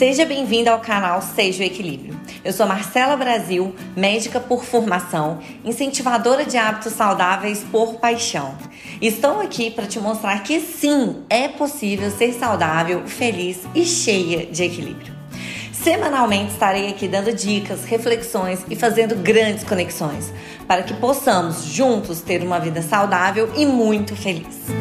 Seja bem-vinda ao canal Seja o Equilíbrio. Eu sou Marcela Brasil, médica por formação, incentivadora de hábitos saudáveis por paixão. Estou aqui para te mostrar que sim, é possível ser saudável, feliz e cheia de equilíbrio. Semanalmente estarei aqui dando dicas, reflexões e fazendo grandes conexões para que possamos juntos ter uma vida saudável e muito feliz.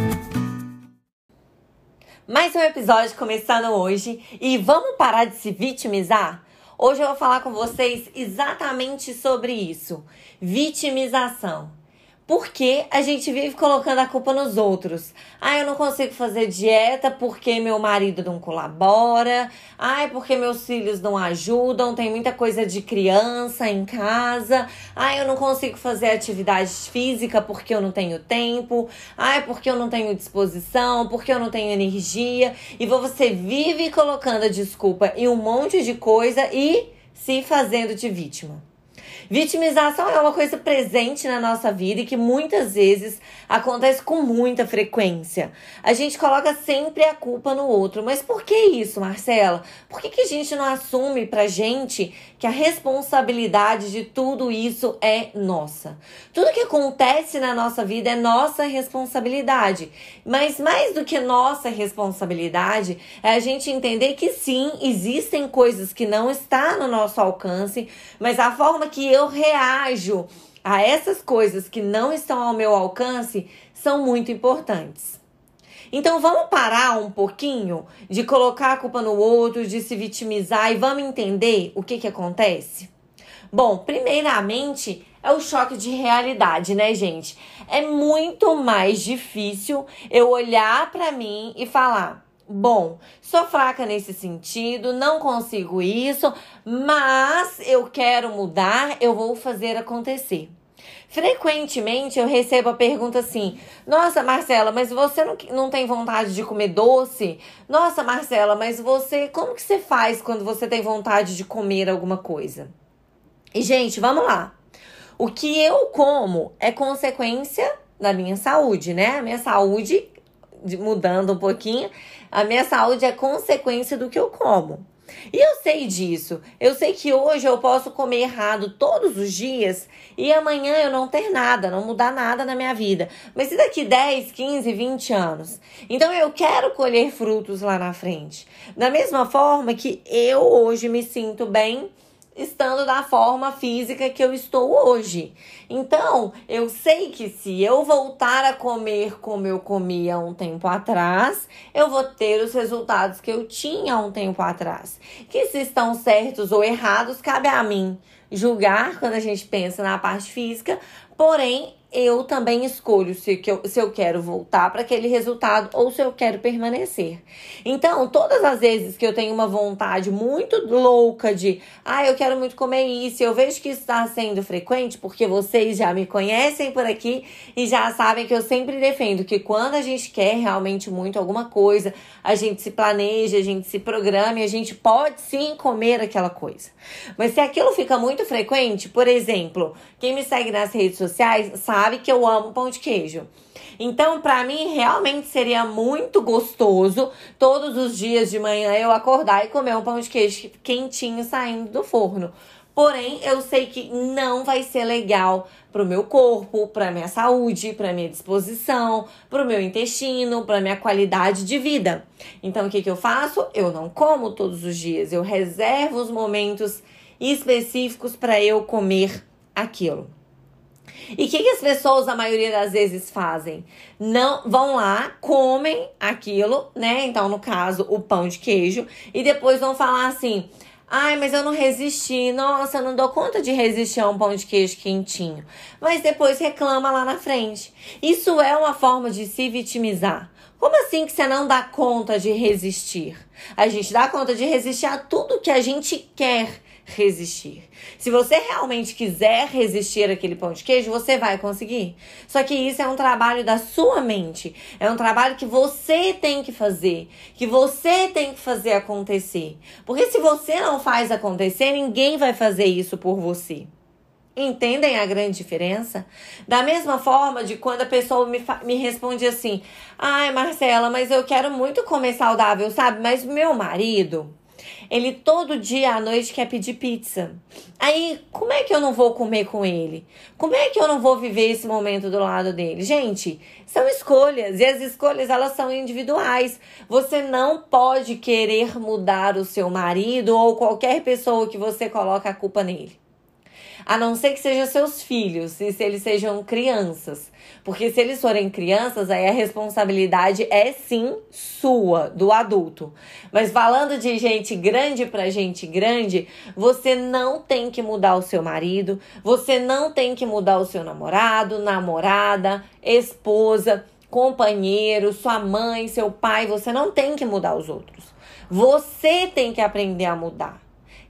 Mais um episódio começando hoje e vamos parar de se vitimizar? Hoje eu vou falar com vocês exatamente sobre isso: vitimização. Porque a gente vive colocando a culpa nos outros. Ah, eu não consigo fazer dieta porque meu marido não colabora. Ah, porque meus filhos não ajudam. Tem muita coisa de criança em casa. Ah, eu não consigo fazer atividade física porque eu não tenho tempo. Ah, porque eu não tenho disposição, porque eu não tenho energia. E você vive colocando a desculpa em um monte de coisa e se fazendo de vítima. Vitimização é uma coisa presente na nossa vida e que muitas vezes acontece com muita frequência. A gente coloca sempre a culpa no outro. Mas por que isso, Marcela? Por que, que a gente não assume pra gente que a responsabilidade de tudo isso é nossa? Tudo que acontece na nossa vida é nossa responsabilidade. Mas mais do que nossa responsabilidade, é a gente entender que sim, existem coisas que não estão no nosso alcance, mas a forma que eu reajo a essas coisas que não estão ao meu alcance são muito importantes. Então vamos parar um pouquinho de colocar a culpa no outro, de se vitimizar e vamos entender o que, que acontece? Bom, primeiramente é o choque de realidade, né, gente? É muito mais difícil eu olhar para mim e falar: Bom, sou fraca nesse sentido, não consigo isso, mas eu quero mudar, eu vou fazer acontecer. Frequentemente eu recebo a pergunta assim: Nossa, Marcela, mas você não, não tem vontade de comer doce? Nossa, Marcela, mas você. Como que você faz quando você tem vontade de comer alguma coisa? E, gente, vamos lá. O que eu como é consequência da minha saúde, né? A minha saúde mudando um pouquinho, a minha saúde é consequência do que eu como. E eu sei disso. Eu sei que hoje eu posso comer errado todos os dias e amanhã eu não ter nada, não mudar nada na minha vida. Mas e daqui 10, 15, 20 anos? Então eu quero colher frutos lá na frente. Da mesma forma que eu hoje me sinto bem estando da forma física que eu estou hoje. Então, eu sei que se eu voltar a comer como eu comia um tempo atrás, eu vou ter os resultados que eu tinha um tempo atrás. Que se estão certos ou errados, cabe a mim julgar quando a gente pensa na parte física, porém eu também escolho se, eu, se eu quero voltar para aquele resultado ou se eu quero permanecer. Então, todas as vezes que eu tenho uma vontade muito louca de, ah, eu quero muito comer isso, eu vejo que está sendo frequente, porque vocês já me conhecem por aqui e já sabem que eu sempre defendo que quando a gente quer realmente muito alguma coisa, a gente se planeja, a gente se programa e a gente pode sim comer aquela coisa. Mas se aquilo fica muito frequente, por exemplo, quem me segue nas redes sociais sabe sabe que eu amo pão de queijo. Então, para mim, realmente seria muito gostoso todos os dias de manhã eu acordar e comer um pão de queijo quentinho saindo do forno. Porém, eu sei que não vai ser legal pro meu corpo, pra minha saúde, pra minha disposição, pro meu intestino, pra minha qualidade de vida. Então, o que, que eu faço? Eu não como todos os dias, eu reservo os momentos específicos para eu comer aquilo. E o que, que as pessoas, a maioria das vezes, fazem? Não vão lá, comem aquilo, né? Então, no caso, o pão de queijo, e depois vão falar assim. Ai, mas eu não resisti. Nossa, eu não dou conta de resistir a um pão de queijo quentinho. Mas depois reclama lá na frente. Isso é uma forma de se vitimizar. Como assim que você não dá conta de resistir? A gente dá conta de resistir a tudo que a gente quer resistir. Se você realmente quiser resistir aquele pão de queijo, você vai conseguir. Só que isso é um trabalho da sua mente. É um trabalho que você tem que fazer, que você tem que fazer acontecer. Porque se você não faz acontecer, ninguém vai fazer isso por você. Entendem a grande diferença? Da mesma forma de quando a pessoa me, me responde assim: Ai, Marcela, mas eu quero muito comer saudável, sabe? Mas meu marido, ele todo dia à noite quer pedir pizza. Aí, como é que eu não vou comer com ele? Como é que eu não vou viver esse momento do lado dele? Gente, são escolhas e as escolhas elas são individuais. Você não pode querer mudar o seu marido ou qualquer pessoa que você coloca a culpa nele. A não ser que sejam seus filhos e se eles sejam crianças. Porque se eles forem crianças, aí a responsabilidade é sim sua, do adulto. Mas falando de gente grande para gente grande, você não tem que mudar o seu marido, você não tem que mudar o seu namorado, namorada, esposa, companheiro, sua mãe, seu pai, você não tem que mudar os outros. Você tem que aprender a mudar.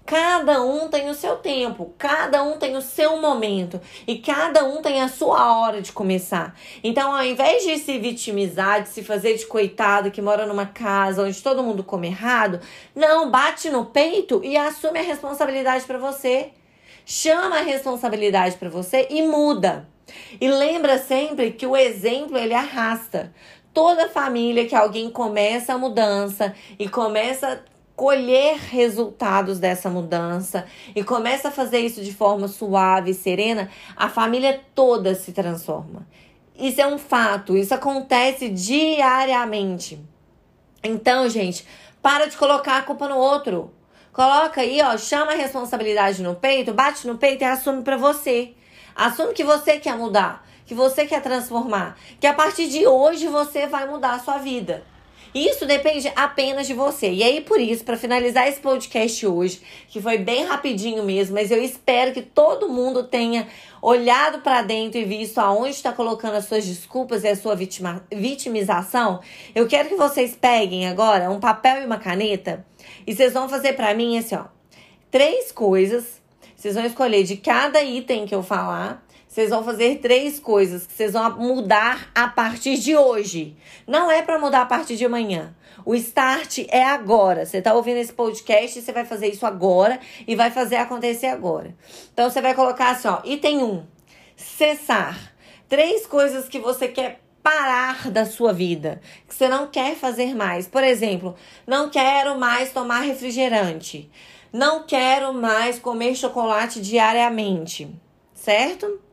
Cada um tem o seu tempo, cada um tem o seu momento e cada um tem a sua hora de começar. Então, ao invés de se vitimizar, de se fazer de coitado que mora numa casa onde todo mundo come errado, não, bate no peito e assume a responsabilidade para você. Chama a responsabilidade para você e muda. E lembra sempre que o exemplo ele arrasta toda família que alguém começa a mudança e começa colher resultados dessa mudança e começa a fazer isso de forma suave e serena, a família toda se transforma. Isso é um fato, isso acontece diariamente. Então, gente, para de colocar a culpa no outro. Coloca aí, ó, chama a responsabilidade no peito, bate no peito e assume para você. Assume que você quer mudar, que você quer transformar, que a partir de hoje você vai mudar a sua vida. Isso depende apenas de você. E aí, por isso, para finalizar esse podcast hoje, que foi bem rapidinho mesmo, mas eu espero que todo mundo tenha olhado para dentro e visto aonde está colocando as suas desculpas e a sua vitima, vitimização. Eu quero que vocês peguem agora um papel e uma caneta e vocês vão fazer para mim assim, ó, três coisas. Vocês vão escolher de cada item que eu falar vocês vão fazer três coisas que vocês vão mudar a partir de hoje. Não é para mudar a partir de amanhã. O start é agora. Você está ouvindo esse podcast, você vai fazer isso agora e vai fazer acontecer agora. Então você vai colocar assim, ó, item 1, um, cessar. Três coisas que você quer parar da sua vida, que você não quer fazer mais. Por exemplo, não quero mais tomar refrigerante. Não quero mais comer chocolate diariamente, certo?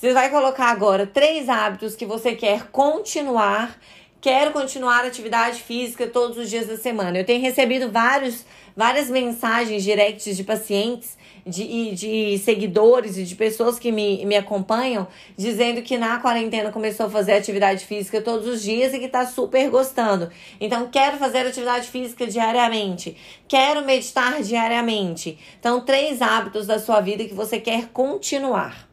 Você vai colocar agora três hábitos que você quer continuar. Quero continuar atividade física todos os dias da semana. Eu tenho recebido vários, várias mensagens directs de pacientes de, de seguidores e de pessoas que me, me acompanham dizendo que na quarentena começou a fazer atividade física todos os dias e que tá super gostando. Então, quero fazer atividade física diariamente. Quero meditar diariamente. Então, três hábitos da sua vida que você quer continuar.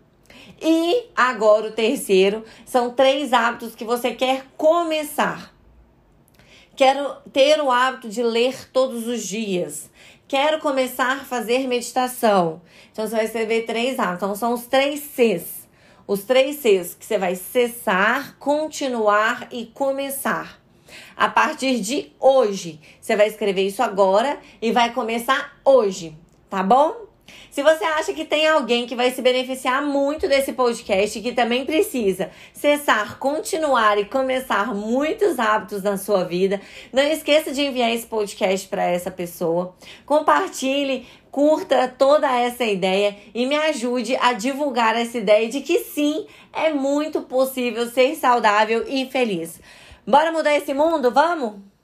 E agora o terceiro são três hábitos que você quer começar. Quero ter o hábito de ler todos os dias. Quero começar a fazer meditação. Então você vai escrever três hábitos. Então são os três Cs. Os três Cs que você vai cessar, continuar e começar. A partir de hoje, você vai escrever isso agora e vai começar hoje, tá bom? Se você acha que tem alguém que vai se beneficiar muito desse podcast e que também precisa cessar, continuar e começar muitos hábitos na sua vida, não esqueça de enviar esse podcast para essa pessoa. Compartilhe, curta toda essa ideia e me ajude a divulgar essa ideia de que sim, é muito possível ser saudável e feliz. Bora mudar esse mundo? Vamos?